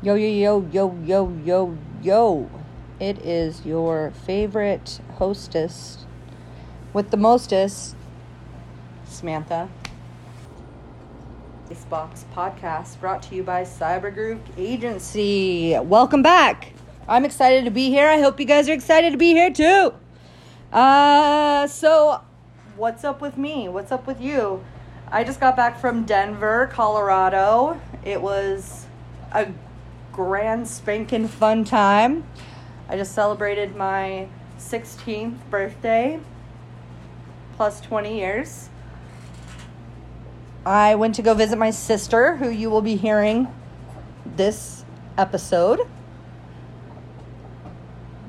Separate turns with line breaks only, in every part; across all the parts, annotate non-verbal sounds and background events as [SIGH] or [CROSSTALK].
Yo, yo, yo, yo, yo, yo, yo. It is your favorite hostess with the mostest, Samantha. This Box podcast brought to you by Cybergroove Agency. Welcome back. I'm excited to be here. I hope you guys are excited to be here too. Uh, so, what's up with me? What's up with you? I just got back from Denver, Colorado. It was a grand spanking fun time. I just celebrated my 16th birthday plus 20 years. I went to go visit my sister, who you will be hearing this episode.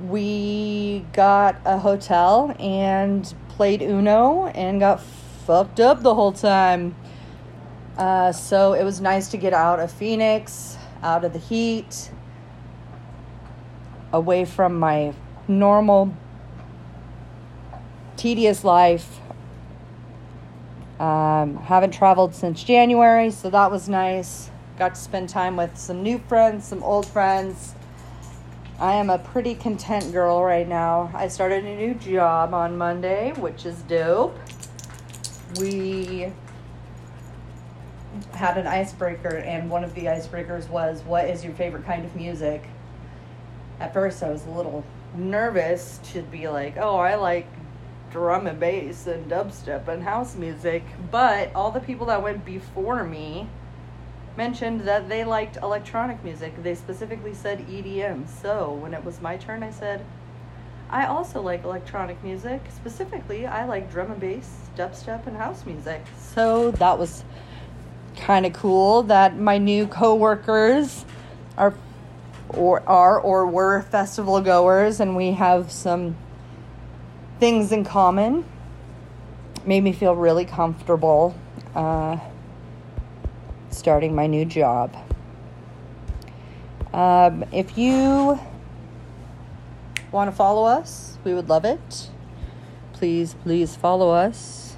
We got a hotel and played Uno and got fucked up the whole time. Uh, so it was nice to get out of Phoenix out of the heat, away from my normal, tedious life. Um, haven't traveled since January, so that was nice. Got to spend time with some new friends, some old friends. I am a pretty content girl right now. I started a new job on Monday, which is dope. We had an icebreaker, and one of the icebreakers was, What is your favorite kind of music? At first, I was a little nervous to be like, Oh, I like drum and bass and dubstep and house music. But all the people that went before me mentioned that they liked electronic music. They specifically said EDM. So when it was my turn, I said, I also like electronic music. Specifically, I like drum and bass, dubstep, and house music. So that was kind of cool that my new coworkers are or are or were festival goers and we have some things in common. Made me feel really comfortable uh, starting my new job. Um, if you want to follow us we would love it. Please please follow us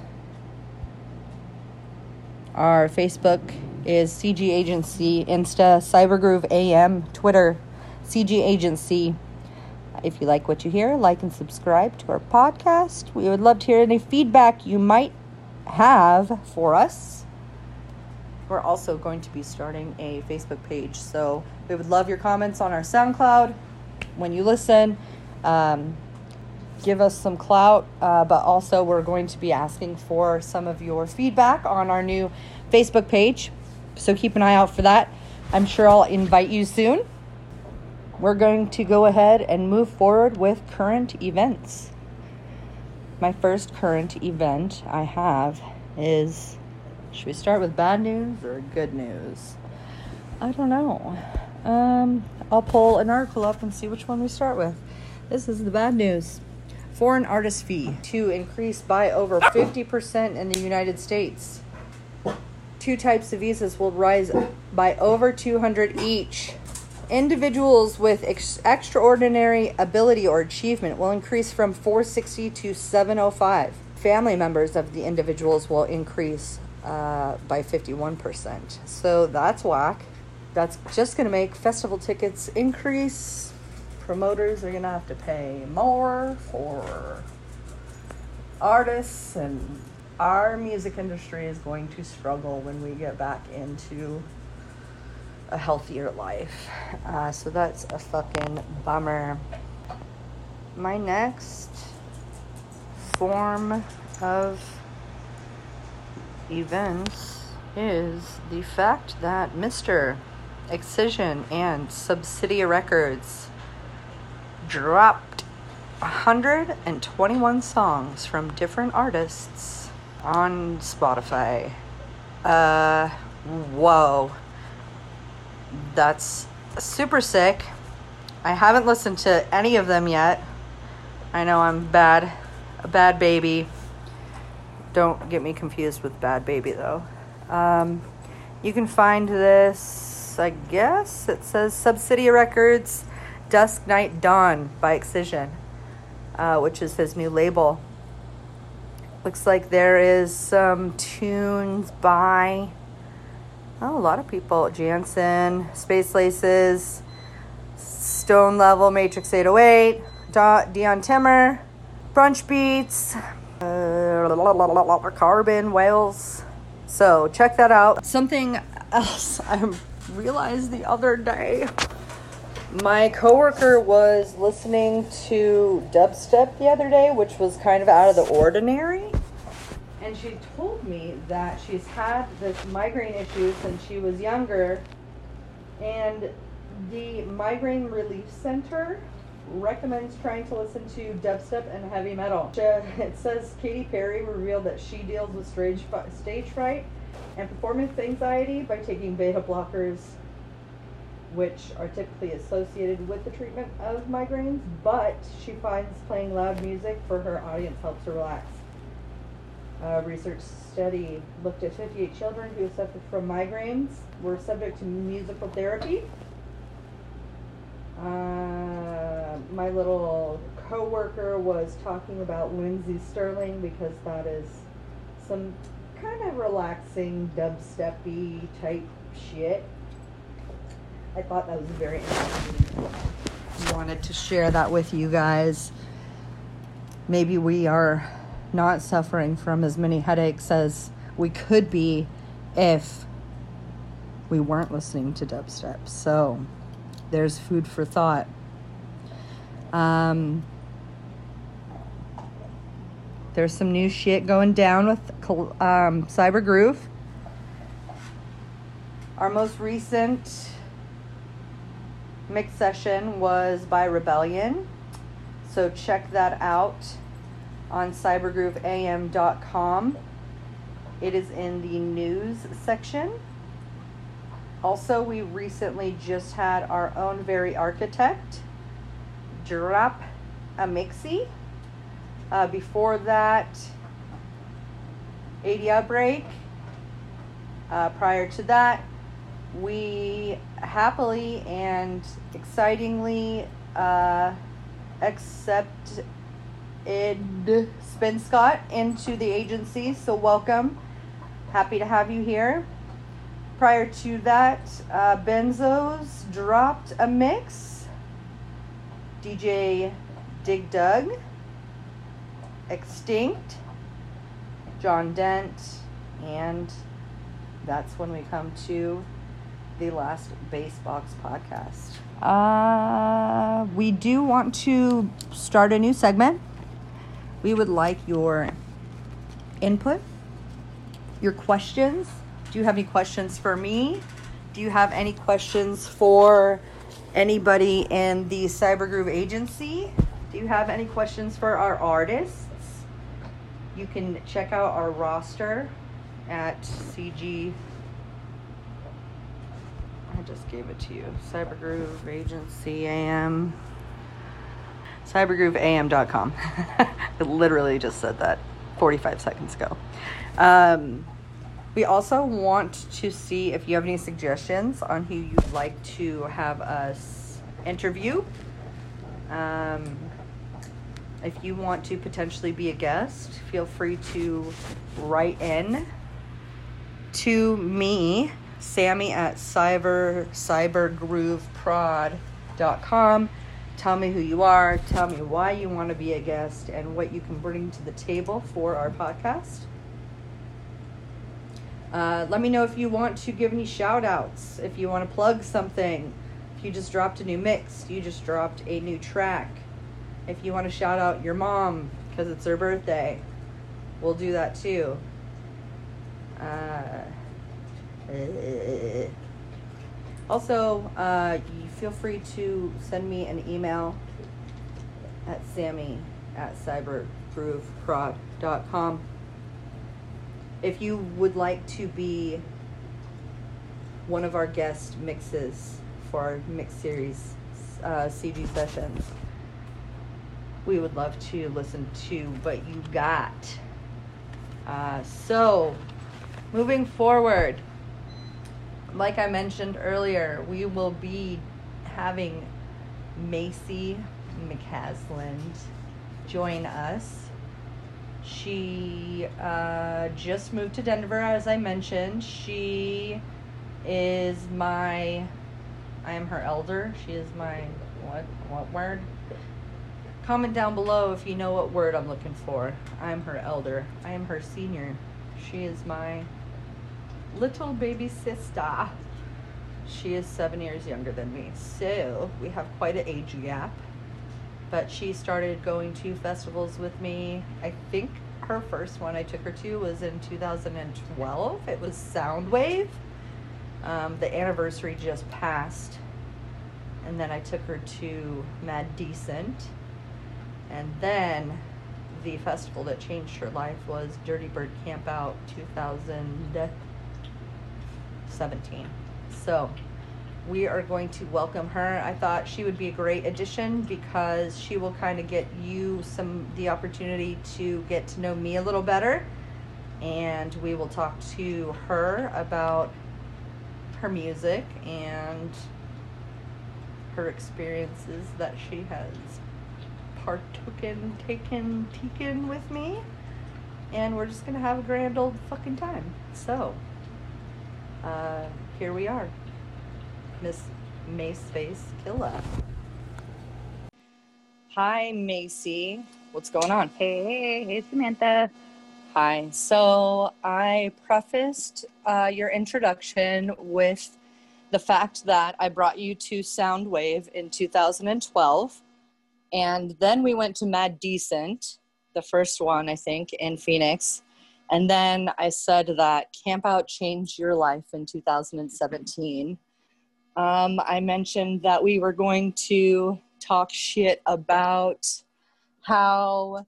our Facebook is CG Agency, Insta, Cybergroove AM, Twitter, CG Agency. If you like what you hear, like and subscribe to our podcast. We would love to hear any feedback you might have for us. We're also going to be starting a Facebook page, so we would love your comments on our SoundCloud when you listen. Um, give us some clout, uh, but also we're going to be asking for some of your feedback on our new Facebook page. So keep an eye out for that. I'm sure I'll invite you soon. We're going to go ahead and move forward with current events. My first current event I have is should we start with bad news or good news? I don't know. Um, I'll pull an article up and see which one we start with. This is the bad news foreign artist fee to increase by over 50% in the United States. Two types of visas will rise by over 200 each. Individuals with ex- extraordinary ability or achievement will increase from 460 to 705. Family members of the individuals will increase uh, by 51%. So that's whack. That's just going to make festival tickets increase promoters are going to have to pay more for artists and our music industry is going to struggle when we get back into a healthier life. Uh, so that's a fucking bummer. My next form of events is the fact that Mr. Excision and Subsidia Records dropped 121 songs from different artists on Spotify. Uh, whoa. That's super sick. I haven't listened to any of them yet. I know I'm bad, a bad baby. Don't get me confused with bad baby though. Um, you can find this, I guess it says Subsidia Records Dusk Night Dawn by Excision, uh, which is his new label. Looks like there is some tunes by Oh, a lot of people. Jantsen, Space Laces, Stone Level, Matrix 808, Dion Timmer, Brunch Beats, uh, Carbon, Whales. So check that out. Something else [LAUGHS] I realized the other day. My coworker was listening to dubstep the other day, which was kind of out of the ordinary. And she told me that she's had this migraine issue since she was younger. And the Migraine Relief Center recommends trying to listen to dubstep and heavy metal. Uh, it says Katy Perry revealed that she deals with stage, stage fright and performance anxiety by taking beta blockers, which are typically associated with the treatment of migraines, but she finds playing loud music for her audience helps her relax. A research study looked at 58 children who suffered from migraines, were subject to musical therapy, uh, my little coworker was talking about Lindsey Stirling because that is some kind of relaxing dubsteppy type shit. I thought that was very interesting. Wanted to share that with you guys. Maybe we are not suffering from as many headaches as we could be if we weren't listening to dubstep. So, there's food for thought. Um, there's some new shit going down with um, Cyber Groove. Our most recent mix session was by Rebellion. So check that out on cybergrooveam.com. It is in the news section. Also, we recently just had our own very architect drop a mixie. Uh, before that, 80 Outbreak. Uh, prior to that, we happily and excitingly uh, accepted Spin Scott into the agency. So, welcome. Happy to have you here. Prior to that, uh, Benzos dropped a mix. DJ Dig Dug, Extinct, John Dent, and that's when we come to the last Base Box podcast. Uh, we do want to start a new segment. We would like your input, your questions do you have any questions for me? Do you have any questions for anybody in the Cybergroove agency? Do you have any questions for our artists? You can check out our roster at CG. I just gave it to you. Cybergroove Agency AM. CybergrooveAM.com. [LAUGHS] I literally just said that 45 seconds ago. Um, we also want to see if you have any suggestions on who you'd like to have us interview. Um, if you want to potentially be a guest, feel free to write in to me, Sammy at cyber cybergrooveprod.com. Tell me who you are, tell me why you want to be a guest, and what you can bring to the table for our podcast. Uh, let me know if you want to give any shout outs, if you want to plug something, if you just dropped a new mix, you just dropped a new track, if you want to shout out your mom because it's her birthday, we'll do that too. Uh, also, uh, you feel free to send me an email at sammy at cybergrooveprod.com if you would like to be one of our guest mixes for our mix series uh, CG sessions, we would love to listen to what you got. Uh, so, moving forward, like I mentioned earlier, we will be having Macy McCasland join us she uh, just moved to Denver, as I mentioned. She is my I am her elder. She is my what what word? Comment down below if you know what word I'm looking for. I am her elder. I am her senior. She is my little baby sister. She is seven years younger than me, so we have quite an age gap. But she started going to festivals with me. I think her first one I took her to was in 2012. It was Soundwave. Um, the anniversary just passed. And then I took her to Mad Decent. And then the festival that changed her life was Dirty Bird Campout 2000. 17. So we are going to welcome her. I thought she would be a great addition because she will kind of get you some the opportunity to get to know me a little better. And we will talk to her about her music and her experiences that she has partooken, taken, taken with me. And we're just going to have a grand old fucking time. So uh, here we are. Miss Mace Face Killa. Hi, Macy. What's going on?
Hey, hey, Samantha.
Hi. So I prefaced uh, your introduction with the fact that I brought you to Soundwave in 2012. And then we went to Mad Decent, the first one, I think, in Phoenix. And then I said that Camp Out changed your life in 2017. Um, I mentioned that we were going to talk shit about how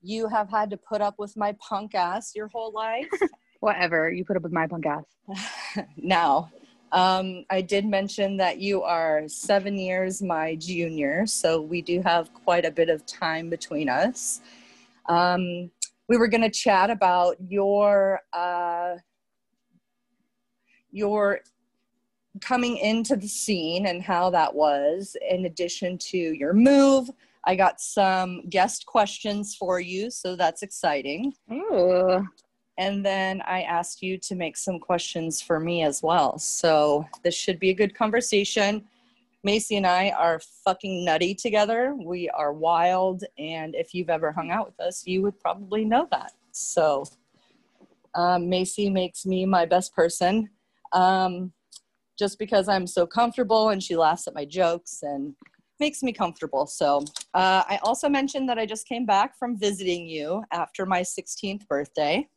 you have had to put up with my punk ass your whole life. [LAUGHS]
Whatever, you put up with my punk ass. [LAUGHS]
now, um, I did mention that you are seven years my junior, so we do have quite a bit of time between us. Um, we were going to chat about your uh, your coming into the scene and how that was, in addition to your move. I got some guest questions for you, so that's exciting.
Ooh.
And then I asked you to make some questions for me as well. So this should be a good conversation. Macy and I are fucking nutty together. We are wild. And if you've ever hung out with us, you would probably know that. So um, Macy makes me my best person um, just because I'm so comfortable and she laughs at my jokes and makes me comfortable. So uh, I also mentioned that I just came back from visiting you after my 16th birthday.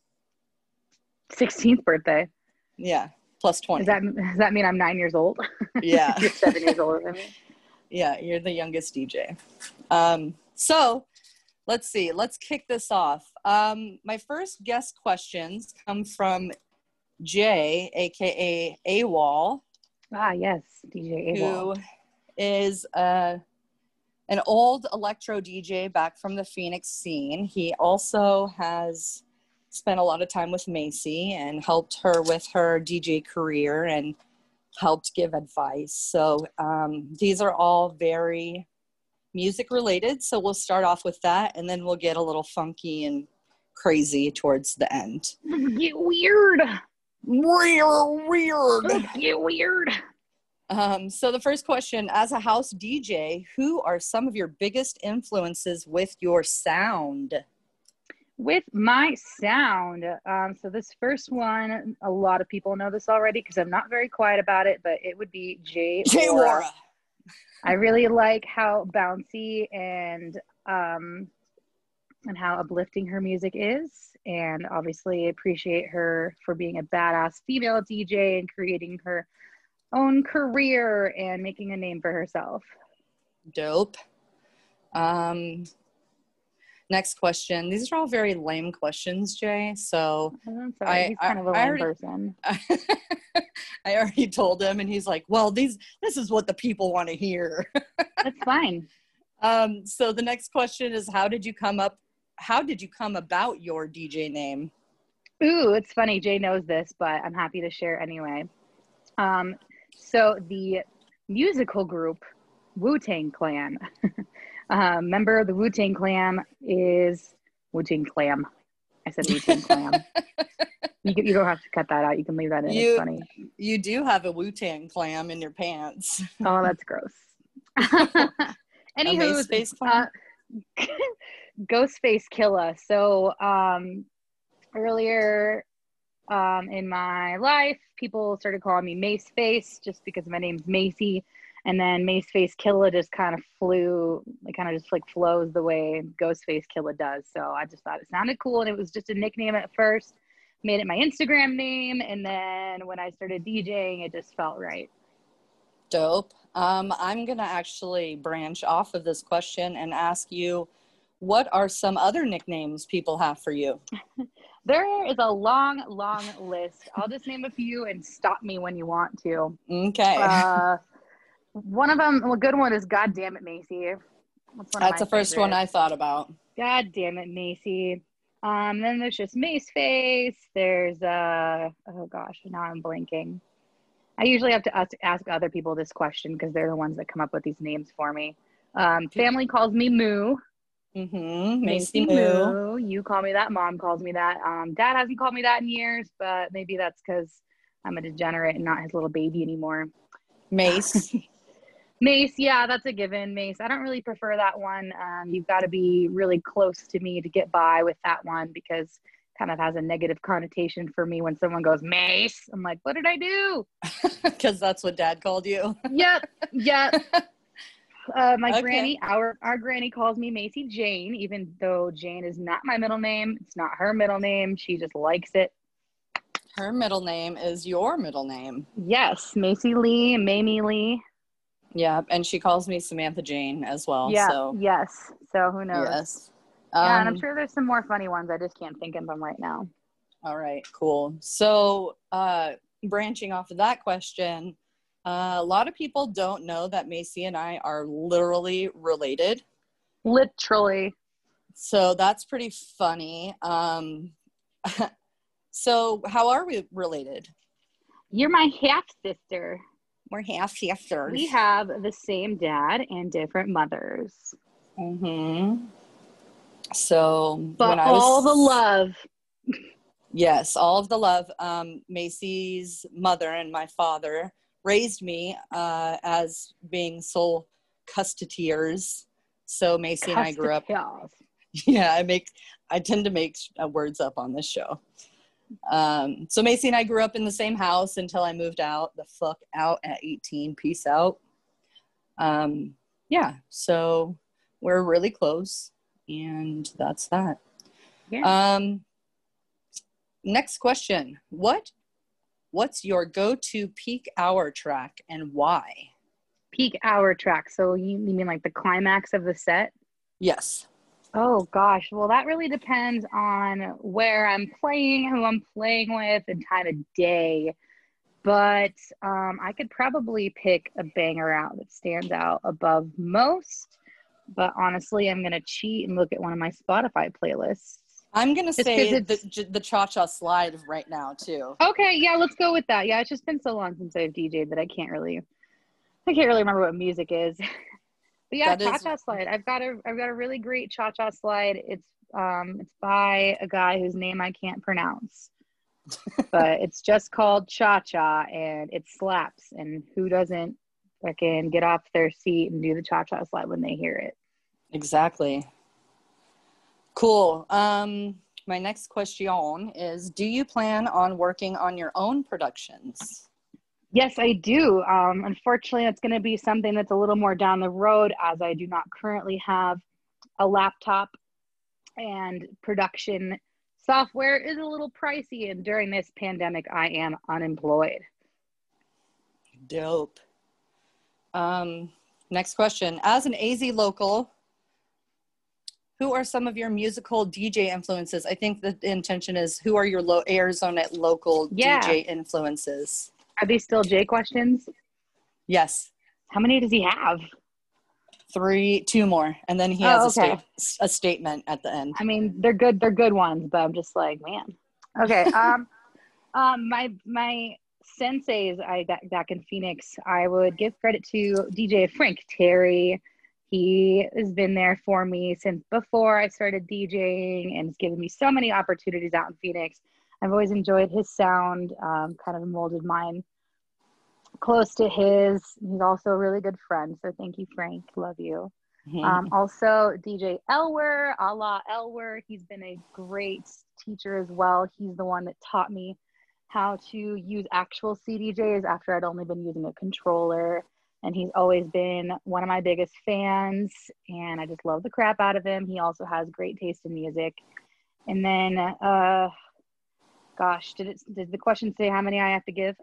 16th birthday.
Yeah, plus 20.
Does that, does that mean I'm nine years old? [LAUGHS]
Yeah.
You're seven years older than me. [LAUGHS]
Yeah, you're the youngest DJ. Um, so let's see, let's kick this off. Um, my first guest questions come from Jay, aka AWOL,
Ah, yes, DJ AWOL.
who is uh, an old electro DJ back from the Phoenix scene. He also has spent a lot of time with Macy and helped her with her DJ career and helped give advice. So um, these are all very music related. So we'll start off with that and then we'll get a little funky and crazy towards the end.
Get weird.
Weird, weird.
Get weird.
Um, so the first question, as a house DJ, who are some of your biggest influences with your sound?
With my sound, um, so this first one, a lot of people know this already because I'm not very quiet about it, but it would be Jay
Jay. Worra.
I really like how bouncy and um, and how uplifting her music is, and obviously appreciate her for being a badass female DJ and creating her own career and making a name for herself.
Dope. Um, next question. These are all very lame questions, Jay. So
I'm
I-
he's kind
I-
of a
I
lame
already-
person. [LAUGHS]
I already told him, and he's like, "Well, these this is what the people want to hear." [LAUGHS]
That's fine.
um, so the next question is, how did you come up? How did you come about your DJ name?
Ooh, it's funny. Jay knows this, but I'm happy to share anyway. Um, so the musical group Wu Tang Clan, [LAUGHS] uh, member of the Wu Tang Clan is Wu Tang Clan. I said Wu Tang Clan. [LAUGHS] You, you don't have to cut that out. You can leave that in.
You-
it's funny.
You do have a Wu Tang clam in your pants. [LAUGHS]
Oh, that's gross. [LAUGHS] Anywho,
face
uh. Ghostface Killa. So um, earlier um, in my life, people started calling me Mace Face just because my name's Macy. And then Mace Face Killa just kind of flew, it kind of just like flows the way Ghostface Killa does. So I just thought it sounded cool. And it was just a nickname at first, made it my Instagram name. And then when I started DJing, it just felt right.
Dope. Um, I'm gonna actually branch off of this question and ask you, what are some other nicknames people have for you? [LAUGHS]
There is a long, long list. I'll just name a few and stop me when you want to.
Okay.
Uh, one of them, a good one is God damn it, Macy. That's,
That's the first one I thought about.
God damn it, Macy. Um, then there's just Mace Face. There's uh oh gosh, now I'm blinking. I usually have to ask, ask other people this question because they're the ones that come up with these names for me. Um, family calls me Moo.
Mm-hmm. Macy Moo.
You call me that. Mom calls me that. Um, Dad hasn't called me that in years, but maybe that's because I'm a degenerate and not his little baby anymore.
Mace. [LAUGHS]
Mace, yeah, that's a given. Mace, I don't really prefer that one. Um, you've got to be really close to me to get by with that one because kind of has a negative connotation for me when someone goes Mace. I'm like, what did I do? [LAUGHS]
Because that's what dad called you.
yep, yep. [LAUGHS] Uh, my
Okay.
granny, our our granny calls me Macy Jane, even though Jane is not my middle name. It's not her middle name. She just likes it.
Her middle name is your middle name.
Yes, Macy Lee, Mamie Lee.
Yeah, and she calls me Samantha Jane as well.
yeah,
So
yes. So who knows?
yes.
yeah, and I'm
Um,
sure there's some more funny ones. I just can't think of them right now.
All right, cool. So, uh, branching off of that question, uh, a lot of people don't know that Macy and I are literally related.
Literally.
So that's pretty funny. Um, [LAUGHS] so, how are we related?
You're my half sister.
We're half sisters.
We have the same dad and different mothers,
Mm-hmm. So,
but
when I was-
all the love.
Yes, all of the love. Um, Macy's mother and my father raised me uh, as being sole custodiers. So Macy and I grew up. [LAUGHS] Yeah, I make. I tend to make uh, words up on this show. Um, so Macy and I grew up in the same house until I moved out. The fuck out at 18. Peace out. Um, yeah, so we're really close, and that's that.
Yeah.
Um, next question. What what's your go-to peak hour track and why?
Peak hour track. So you, you mean like the climax of the set?
Yes.
Oh gosh. Well, that really depends on where I'm playing, who I'm playing with, and time of day. But um, I could probably pick a banger out that stands out above most. But honestly, I'm gonna cheat and look at one of my Spotify playlists.
I'm gonna
Just
say the the cha cha slide right now too.
Okay, yeah, let's go with that. Yeah, it's just been so long since I've DJed that I can't really, I can't really remember what music is. [LAUGHS] but yeah,
is-
cha cha slide. I've got a, I've got a really great cha cha slide. It's, um, it's by a guy whose name I can't pronounce, [LAUGHS] but it's just called cha cha, and it slaps. And who doesn't fucking get off their seat and do the cha cha slide when they hear it?
Exactly. Cool. Um, my next question is: Do you plan on working on your own productions?
Yes, I do. Um, unfortunately, it's going to be something that's a little more down the road as I do not currently have a laptop and production software is a little pricey. And during this pandemic, I am unemployed.
Dope. Um, next question. As an AZ local, who are some of your musical DJ influences? I think the intention is who are your Arizona local
Yeah.
DJ influences?
Are these still J questions?
Yes.
How many does he have?
Three, two more. And then he
Oh,
has a, sta- a statement at the end.
I mean, they're good. They're good ones, but I'm just like, man. Okay. Um, [LAUGHS] um, my my senseis I back back in Phoenix, I would give credit to DJ Frank Terry. He has been there for me since before I started DJing and has given me so many opportunities out in Phoenix. I've always enjoyed his sound, um, kind of molded mine close to his. He's also a really good friend. So thank you, Frank. Love you. Mm-hmm. Um, also, DJ Elwer, Allah Elwer. He's been a great teacher as well. He's the one that taught me how to use actual CDJs after I'd only been using a controller. And he's always been one of my biggest fans. And I just love the crap out of him. He also has great taste in music. And then, uh, gosh, did it? Did the question say how many I have to give?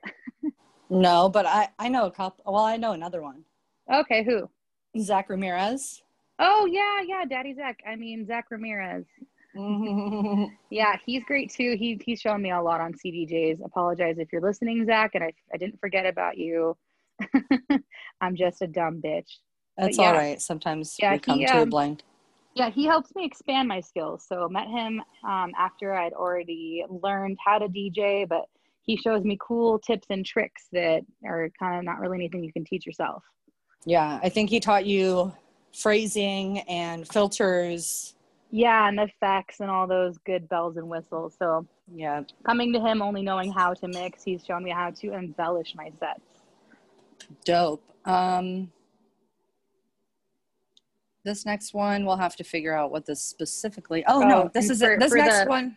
[LAUGHS]
no, but I I know a couple. Well, I know another one.
Okay, who?
Zach Ramirez.
Oh yeah, yeah, Daddy Zach. I mean Zach Ramirez. [LAUGHS] yeah, he's great too. He he's shown me a lot on CDJs. Apologize if you're listening, Zach, and I I didn't forget about you. [LAUGHS] I'm just a dumb bitch.
That's yeah. all right. Sometimes yeah, we come he, to um, blind.
Yeah, he helps me expand my skills. So met him um, after I'd already learned how to DJ, but he shows me cool tips and tricks that are kind of not really anything you can teach yourself.
Yeah, I think he taught you phrasing and filters.
Yeah, and effects and all those good bells and whistles. So
yeah,
coming to him only knowing how to mix, he's shown me how to embellish my sets.
Dope. Um, this next one we'll have to figure out what this specifically. Oh, oh no, this is for, it. This next the, one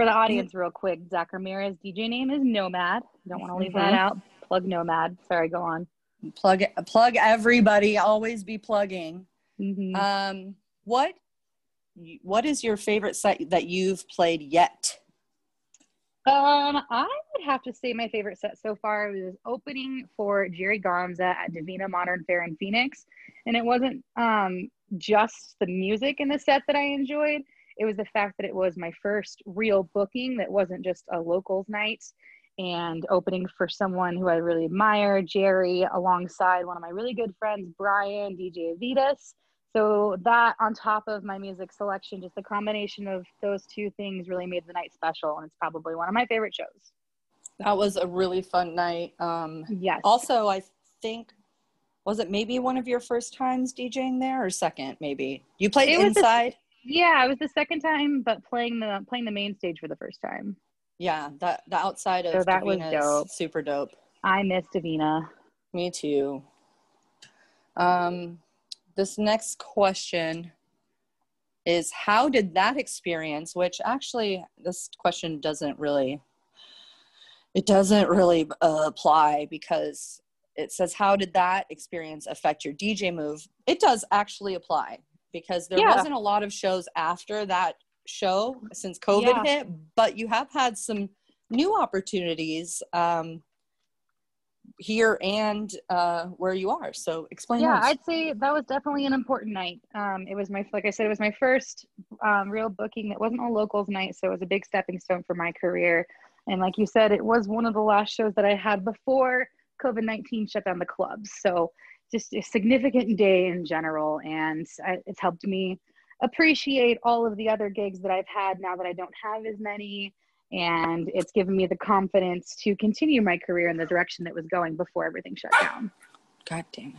for the audience, real quick. Zach Ramirez DJ name is Nomad. Don't want to leave mm-hmm. that out. Plug Nomad. Sorry, go on.
Plug plug everybody. Always be plugging. Mm-hmm. Um, what what is your favorite set that you've played yet?
Um, I would have to say my favorite set so far was opening for Jerry Gonza at Divina Modern Fair in Phoenix, and it wasn't um just the music in the set that I enjoyed. It was the fact that it was my first real booking that wasn't just a locals night and opening for someone who I really admire, Jerry, alongside one of my really good friends, Brian, DJ Vitas. So that on top of my music selection, just the combination of those two things really made the night special. And it's probably one of my favorite shows.
That was a really fun night. Um,
yes.
Also, I think, was it maybe one of your first times DJing there or second, maybe? You played it inside?
Yeah, it was the second time, but playing the playing the main stage for the first time.
Yeah, that the outside of so that was dope. super dope.
I miss Divina.
Me too. Um, this next question is how did that experience which actually this question doesn't really it doesn't really uh, apply because it says how did that experience affect your dj move it does actually apply because there yeah. wasn't a lot of shows after that show since covid yeah. hit but you have had some new opportunities um, here and uh, where you are. So explain.
Yeah, those. I'd say that was definitely an important night. Um, it was my, like I said, it was my first um, real booking that wasn't a locals night, so it was a big stepping stone for my career. And like you said, it was one of the last shows that I had before COVID nineteen shut down the clubs. So just a significant day in general, and I, it's helped me appreciate all of the other gigs that I've had now that I don't have as many and it's given me the confidence to continue my career in the direction that was going before everything shut down.
God damn it.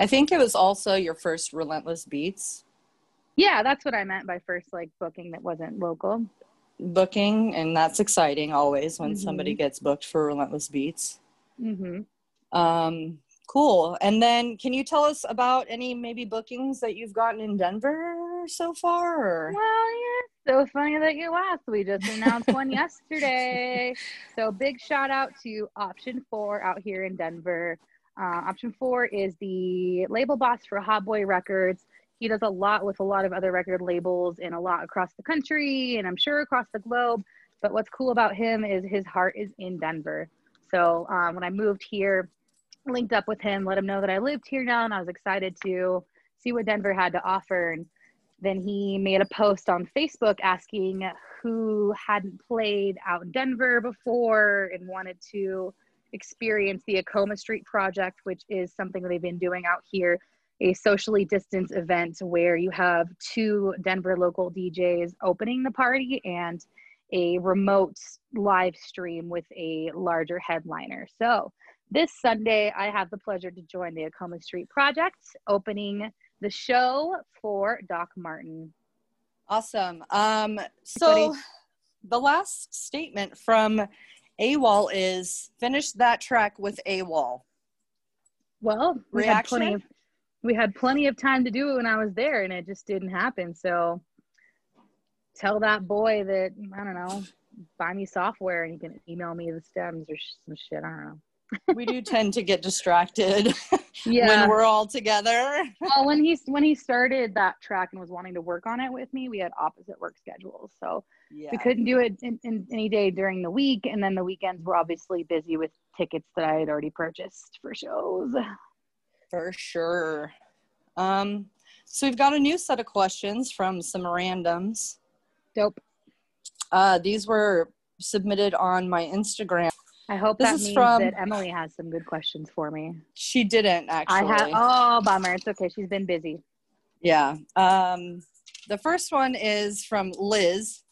I think it was also your first Relentless Beats.
Yeah, that's what I meant by first like booking that wasn't local.
Booking, and that's exciting always when mm-hmm. somebody gets booked for Relentless Beats.
Mm-hmm.
Um, cool. And then, can you tell us about any maybe bookings that you've gotten in Denver so far? Or?
Well, yeah, so funny that you asked. We just announced one yesterday. [LAUGHS] So big shout out to Option Four out here in Denver. Uh, Option Four is the label boss for Hot Boy Records. He does a lot with a lot of other record labels and a lot across the country and I'm sure across the globe. But what's cool about him is his heart is in Denver. So um, when I moved here, linked up with him, let him know that I lived here now, and I was excited to see what Denver had to offer. And then he made a post on Facebook asking who hadn't played out in Denver before and wanted to experience the Acoma Street Project, which is something they've been doing out here, a socially distanced event where you have two Denver local DJs opening the party and a remote live stream with a larger headliner. So this Sunday, I have the pleasure to join the Acoma Street Project, opening the show for Doc Martin.
Awesome. Um, so the last statement from AWOL is finish that track with AWOL.
Well, we had
Reaction?
plenty of we had plenty of time to do it when I was there, and it just didn't happen. So tell that boy that I don't know, buy me software, and he can email me the stems or some shit. I don't know.
We do tend to get distracted [LAUGHS]
Yeah.
when we're all together.
well, when he when he started that track and was wanting to work on it with me, we had opposite work schedules, so
Yeah.
we couldn't do it in, in any day during the week. And then the weekends were obviously busy with tickets that I had already purchased for shows.
For sure. Um, so we've got a new set of questions from some randoms.
Dope.
Uh, these were submitted on my Instagram.
I hope
This
that means
from-
that Emily has some good questions for me.
She didn't actually.
I have. Oh, bummer. It's okay. She's been busy.
Yeah. Um, the first one is from Liz.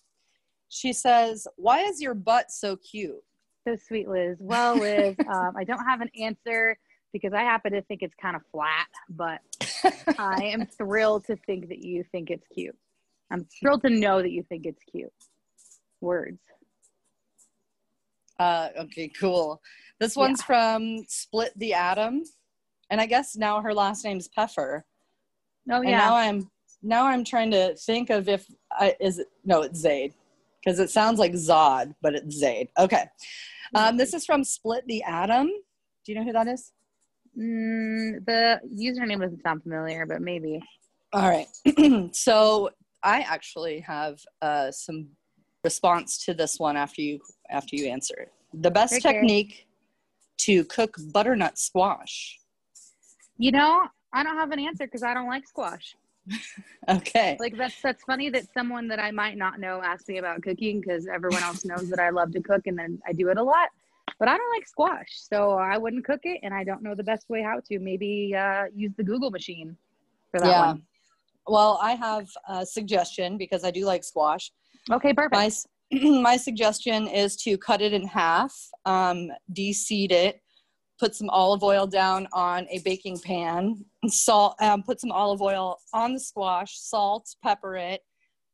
She says, "Why is your butt so cute?"
So sweet, Liz. Well, Liz, [LAUGHS] um, I don't have an answer because I happen to think it's kind of flat, but I am [LAUGHS] thrilled to think that you think it's cute. I'm thrilled to know that you think it's cute. Words.
Uh, okay, cool. This one's from Split the Atom, and I guess now her last name's Peffer.
Oh
And
yeah.
now I'm now I'm trying to think of if I is it no it's Zaid because it sounds like Zod but it's Zaid. Okay, um, this is from Split the Atom. Do you know who that is?
Mm, the username doesn't sound familiar, but maybe.
All right. [CLEARS THROAT] so I actually have uh, some response to this one after you after you answer it. The best technique to cook butternut squash.
You know, I don't have an answer because I don't like squash. [LAUGHS]
Okay.
Like that's that's funny that someone that I might not know asked me about cooking because everyone else knows that I love to cook and then I do it a lot. But I don't like squash, so I wouldn't cook it, and I don't know the best way how to. Maybe uh, use the Google machine for that
yeah.
one.
Well, I have a suggestion because I do like squash.
Okay, perfect.
My [CLEARS THROAT] my suggestion is to cut it in half, um, de-seed it, put some olive oil down on a baking pan, salt, um, put some olive oil on the squash, salt, pepper it,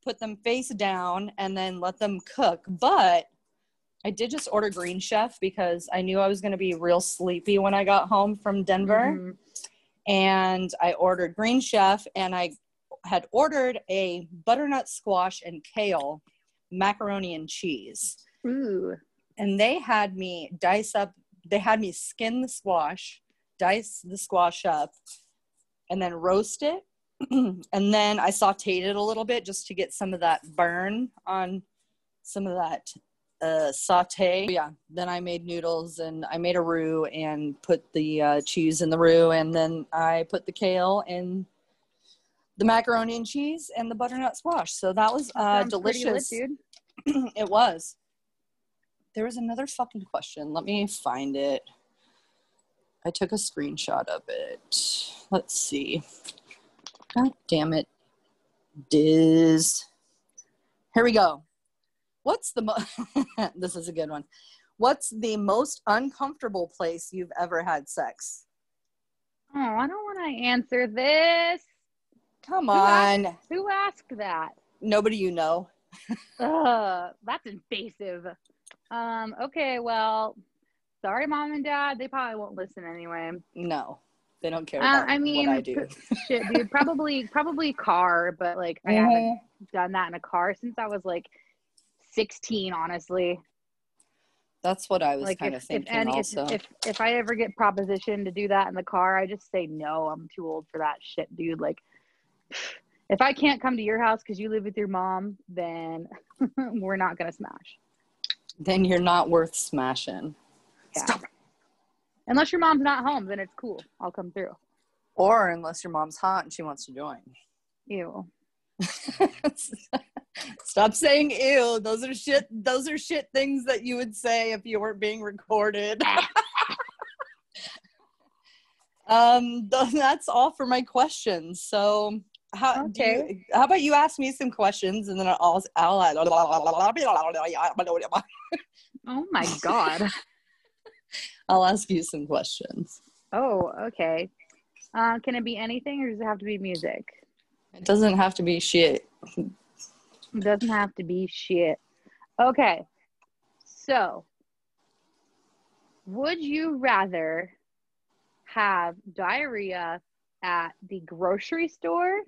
put them face down, and then let them cook. But I did just order Green Chef because I knew I was going to be real sleepy when I got home from Denver
Mhm.
and I ordered Green Chef, and I had ordered a butternut squash and kale macaroni and cheese.
Ooh,
And they had me dice up, they had me skin the squash, dice the squash up, and then roast it. [CLEARS THROAT] and then I sauteed it a little bit just to get some of that burn on some of that uh, saute. Yeah, then I made noodles and I made a roux and put the uh, cheese in the roux, and then I put the kale in the macaroni and cheese and the butternut squash. So that was uh,
sounds pretty lit,
delicious.
dude. [CLEARS THROAT]
it was. There was another fucking question. Let me find it. I took a screenshot of it. Let's see. God damn it. Diz. Here we go. What's the mo- [LAUGHS] This is a good one. What's the most uncomfortable place you've ever had sex?
Oh, I don't want to answer this.
Come
Who asked-
on.
Who asked that?
Nobody you know. [LAUGHS]
Ugh, that's invasive. Um, okay, well, sorry, mom and dad. They probably won't listen anyway.
No. They don't care
Uh, I mean,
I do.
shit, dude. [LAUGHS] Probably, probably car, but like I
Mhm.
haven't done that in a car since I was like 16. Honestly,
That's what I was
like
kind
if,
of thinking
if any, if,
also.
if if I ever get propositioned to do that in the car, I just say no. I'm too old for that shit, dude. Like, [LAUGHS] if I can't come to your house because you live with your mom, then [LAUGHS] we're not gonna smash.
then you're not worth smashing.
Yeah.
Stop.
Unless your mom's not home, then it's cool. I'll come through.
Or unless your mom's hot and she wants to join.
Ew. [LAUGHS]
Stop saying ew. Those are shit those are shit things that you would say if you weren't being recorded. um th- that's all for my questions. So how do you,
Okay.
how about you ask me some questions and then I'll I'll
Oh my god.
I'll ask you some questions.
oh, okay. Uh, can it be anything, or does it have to be music?
It doesn't have to be shit.
It doesn't have to be shit. Okay. So, would you rather have diarrhea at the grocery store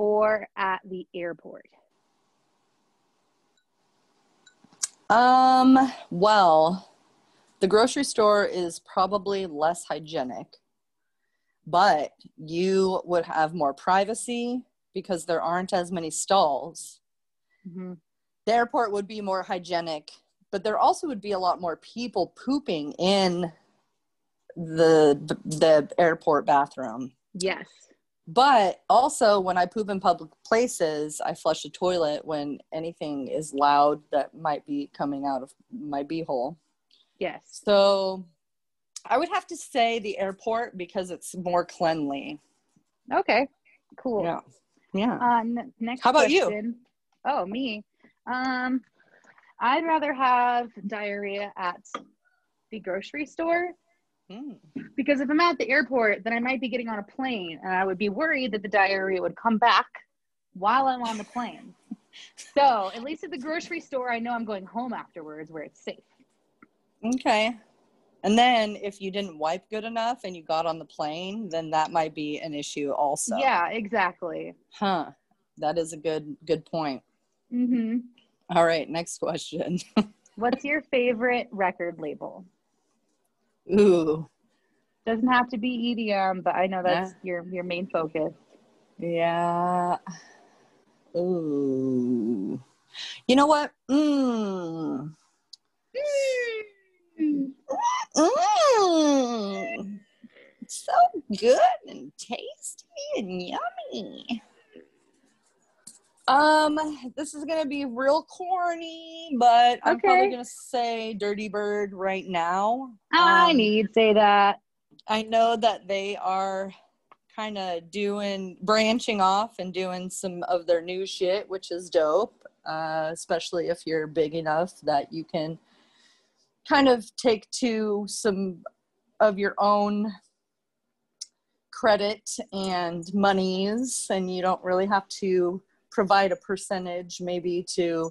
or at the airport?
Um, well, the grocery store is probably less hygienic, but you would have more privacy because there aren't as many stalls.
Mm-hmm.
The airport would be more hygienic, but there also would be a lot more people pooping in the the airport bathroom.
Yes.
But also, when I poop in public places, I flush the toilet when anything is loud that might be coming out of my beehole.
Yes.
So I would have to say the airport because it's more cleanly.
Okay. Cool.
Yeah. Yeah.
Uh, n- next.
How about
question.
you?
Oh, me. Um, I'd rather have diarrhea at the grocery store
Mm.
because if I'm at the airport, then I might be getting on a plane, and I would be worried that the diarrhea would come back while I'm on the plane. [LAUGHS] so at least at the grocery store, I know I'm going home afterwards, where it's safe.
Okay. And then if you didn't wipe good enough and you got on the plane, then that might be an issue also.
Yeah, exactly.
Huh. That is a good good point.
hmm
All right, next question. [LAUGHS]
What's your favorite record label?
Ooh.
Doesn't have to be EDM, but I know that's your your main focus.
Yeah. Ooh. You know what? Mmm. Mmm. So good and tasty and yummy. Um, this is gonna be real corny, but I'm probably gonna say Dirty Bird right now.
I
Um,
knew you'd say that.
I know that they are kind of doing branching off and doing some of their new shit, which is dope. Uh, especially if you're big enough that you can kind of take to some of your own credit and monies, and you don't really have to provide a percentage maybe to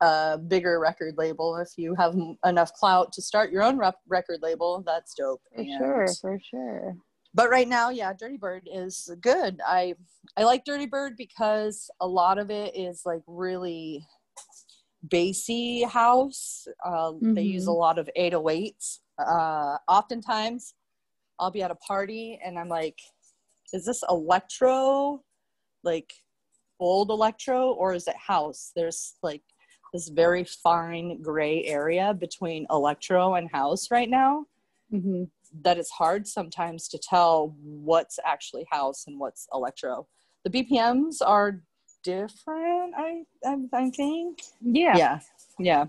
a bigger record label. If you have m- enough clout to start your own rep- record label that's dope
For
And-
sure, for sure.
but right now yeah dirty bird is good. I i like dirty bird because a lot of it is like really bassy house. Uh, they use a
Mhm.
lot of 808s uh, oftentimes i'll be at a party and i'm like is this electro? Like old electro or is it house there's like this very fine gray area between electro and house right now
hmm
that it's hard sometimes to tell what's actually house and what's electro. The BPMs are different, I I, I think.
Yeah.
Yeah, yeah.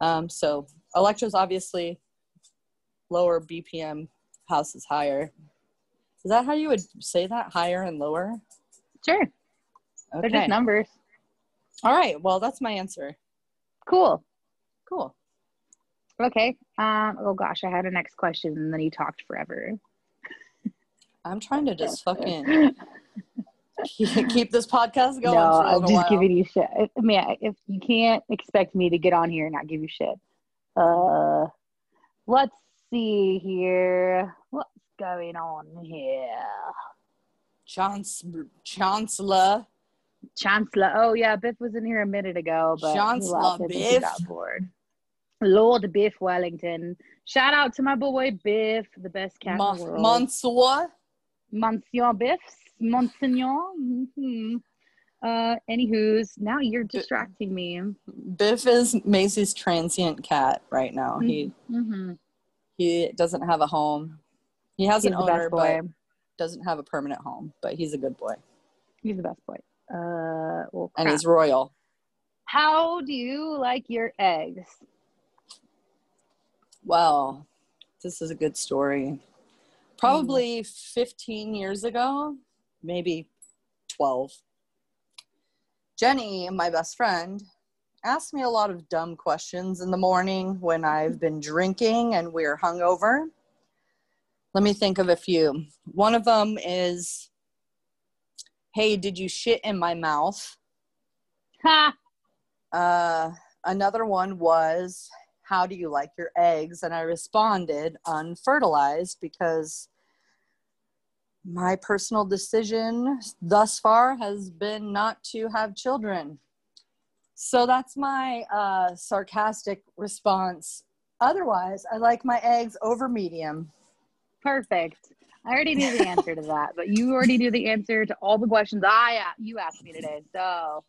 Um, so electro's obviously lower BPM, house is higher. Is that how you would say that? Higher and lower?
Sure. They're just numbers.
All right. Well, that's my answer.
Cool.
Cool.
Okay. Um, oh gosh, I had a next question and then you talked forever. [LAUGHS]
I'm trying to just fucking [LAUGHS] keep this podcast going
no, I'm just
while.
giving you shit. I mean, if you can't expect me to get on here and not give you shit. Uh, let's see here. What's going on here?
Chance, Chancellor.
Chancellor. Oh yeah, Biff was in here a minute ago, but
Chancellor
left. I he
Biff.
got bored. Lord Biff Wellington. Shout out to my boy Biff, the best cat in the world.
Monsieur.
Monsieur Biffs, Monsignor. hmm Uh, anywho's, now you're distracting me.
Biff is Macy's transient cat right now. He
Mm-hmm.
he doesn't have a home. He has
He's
an owner, but doesn't have a permanent home. But he's a good boy,
He's the best boy. Uh, well,
and he's royal.
How do you like your eggs?
Well, this is a good story. Probably 15 years ago, maybe 12. Jenny, my best friend, asked me a lot of dumb questions in the morning when I've been drinking and we're hungover. Let me think of a few. One of them is, Hey, did you shit in my mouth?
Ha!
Uh, another one was, How do you like your eggs? And I responded, Unfertilized, because my personal decision thus far has been not to have children. So that's my uh, sarcastic response. Otherwise, I like my eggs over medium.
Perfect. I already knew the answer to that, but you already knew the answer to all the questions I you asked me today. So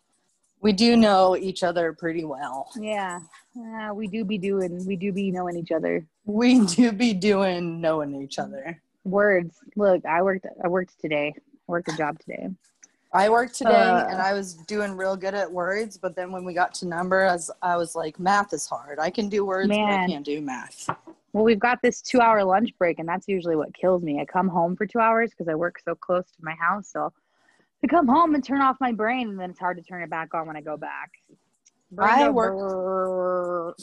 we do know each other pretty well.
Yeah, uh, we do be doing. We do be knowing each other.
We do be doing knowing each other.
Words. Look, I worked. I worked today. I worked a job today.
I worked today uh, and I was doing real good at words, but then when we got to numbers, I was like, math is hard. I can do words, man. but I can't do math.
Well, we've got this two hour lunch break, and that's usually what kills me. I come home for two hours because I work so close to my house. So I come home and turn off my brain, and then it's hard to turn it back on when I go back.
I work.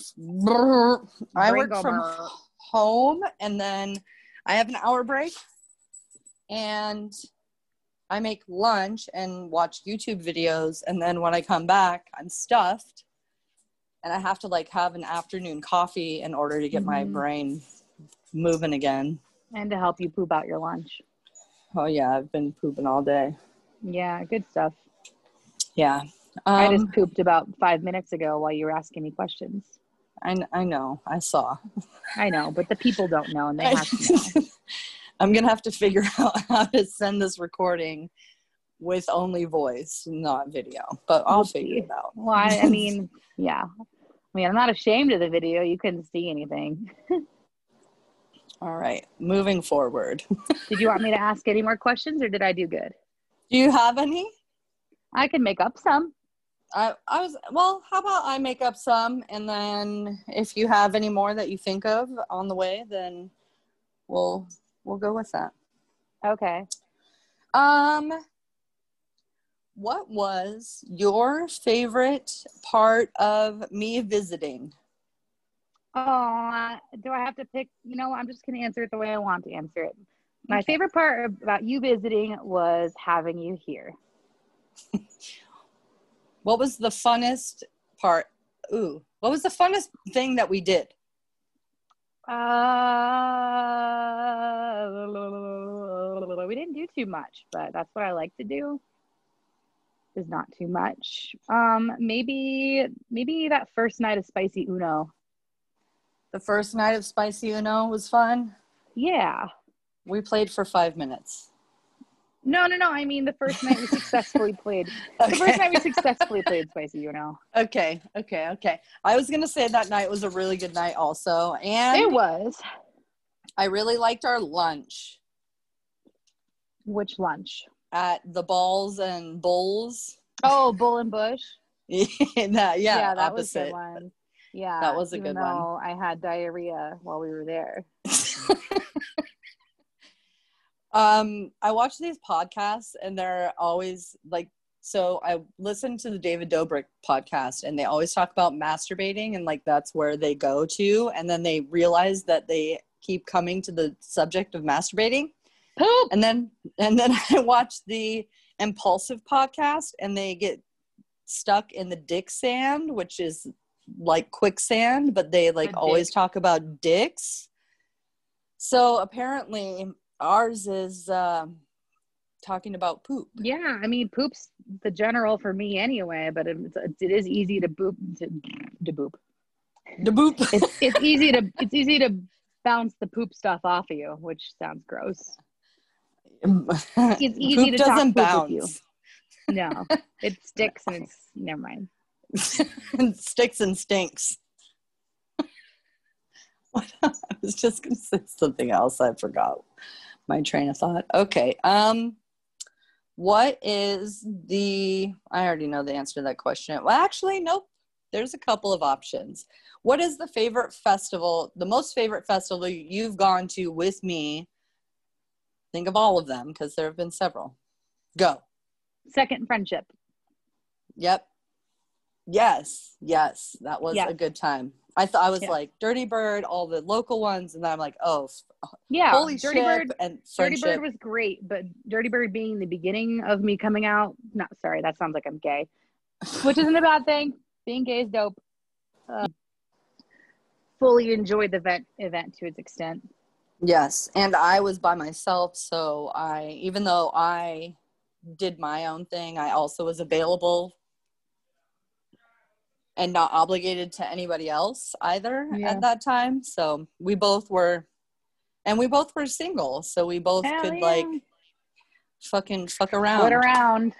I work from home, and then I have an hour break, and I make lunch and watch YouTube videos, and then when I come back, I'm stuffed, and I have to like have an afternoon coffee in order to get mm-hmm. my brain moving again.
And to help you poop out your lunch.
Oh yeah, I've been pooping all day.
Yeah, good stuff.
Yeah.
Um, I just um, pooped about five minutes ago while you were asking me questions.
I, I know. I saw.
I know, but the people don't know, and they [LAUGHS] have to know. [LAUGHS]
I'm gonna have to figure [LAUGHS] out how to send this recording with only voice, not video. But I'll figure it out.
Well, I, I [LAUGHS] mean, yeah. I mean, I'm not ashamed of the video. You couldn't see anything. [LAUGHS]
All right, moving forward. [LAUGHS]
did you want me to ask any more questions, or did I do good?
Do you have any?
I can make up some.
I, I was well. How about I make up some, and then if you have any more that you think of on the way, then we'll we'll go with that.
Okay.
Um what was your favorite part of me visiting?
Oh, do I have to pick? You know, I'm just going to answer it the way I want to answer it. My okay. favorite part about you visiting was having you here. [LAUGHS]
what was the funnest part? Ooh, what was the funnest thing that we did?
Uh, [LAUGHS] we didn't do too much, but that's what I like to do. Is not too much. Um, maybe maybe that first night of spicy Uno.
The first night of spicy Uno was fun.
Yeah.
We played for five minutes.
No, no, no. I mean, the first night we [LAUGHS] successfully played. Okay. The first night we successfully played Spicy Uno.
Okay, okay, okay. I was gonna say that night was a really good night, also, and
it was.
I really liked our lunch.
Which lunch?
At the Balls and Bulls.
Oh, Bull and Bush. [LAUGHS]
yeah, yeah,
yeah, that opposite. was a good one. Yeah,
that was a good one.
I had diarrhea while we were there. [LAUGHS]
Um, I watch these podcasts and they're always like so I listen to the David Dobrik podcast and they always talk about masturbating and like that's where they go to and then they realize that they keep coming to the subject of masturbating.
Poop.
And then and then [LAUGHS] I watch the Impaulsive podcast and they get stuck in the dick sand, which is like quicksand, but they like always talk about dicks. So apparently ours is uh, talking about poop.
Yeah, I mean, poop's the general for me anyway, but it's, it is easy to boop to, to boop.
To boop.
it's, it's [LAUGHS] easy to it's easy to bounce the poop stuff off of you, which sounds gross.
It's easy to doesn't bounce. With
you. No, it sticks and it's never mind.
it [LAUGHS] sticks and stinks. [LAUGHS] I was just gonna say something else. I forgot my train of thought. Okay. Um, what is the? I already know the answer to that question. Well, actually, nope. There's a couple of options. What is the favorite festival? The most favorite festival you've gone to with me? Think of all of them because there have been several. Go.
Second friendship.
Yep. Yes. Yes. That was a good time. I thought I was yeah. like Dirty Bird, all the local ones, and then I'm like, oh,
yeah, Holy Dirty Bird
and
Dirty Bird was great, but Dirty Bird being the beginning of me coming out. Not sorry, that sounds like I'm gay, which isn't a bad thing. being gay is dope. Uh, fully enjoyed the event event to its extent.
Yes, and I was by myself, so I even though I did my own thing, I also was available and not obligated to anybody else either
Yeah.
at that time. So we both were and we both were single, so we both
Hell
could
yeah.
like fucking fuck around.
Flit around.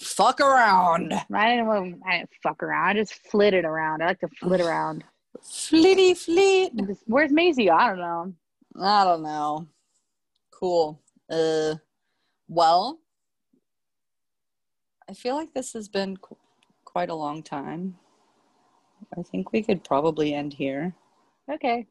Fuck around.
I didn't want I didn't fuck around. I just flitted around. I like to flit around. [SIGHS]
Flitty fleet.
Where's Maisie? I don't know.
I don't know. Cool. Uh, well, I feel like this has been qu- quite a long time. I think we could probably end here.
Okay.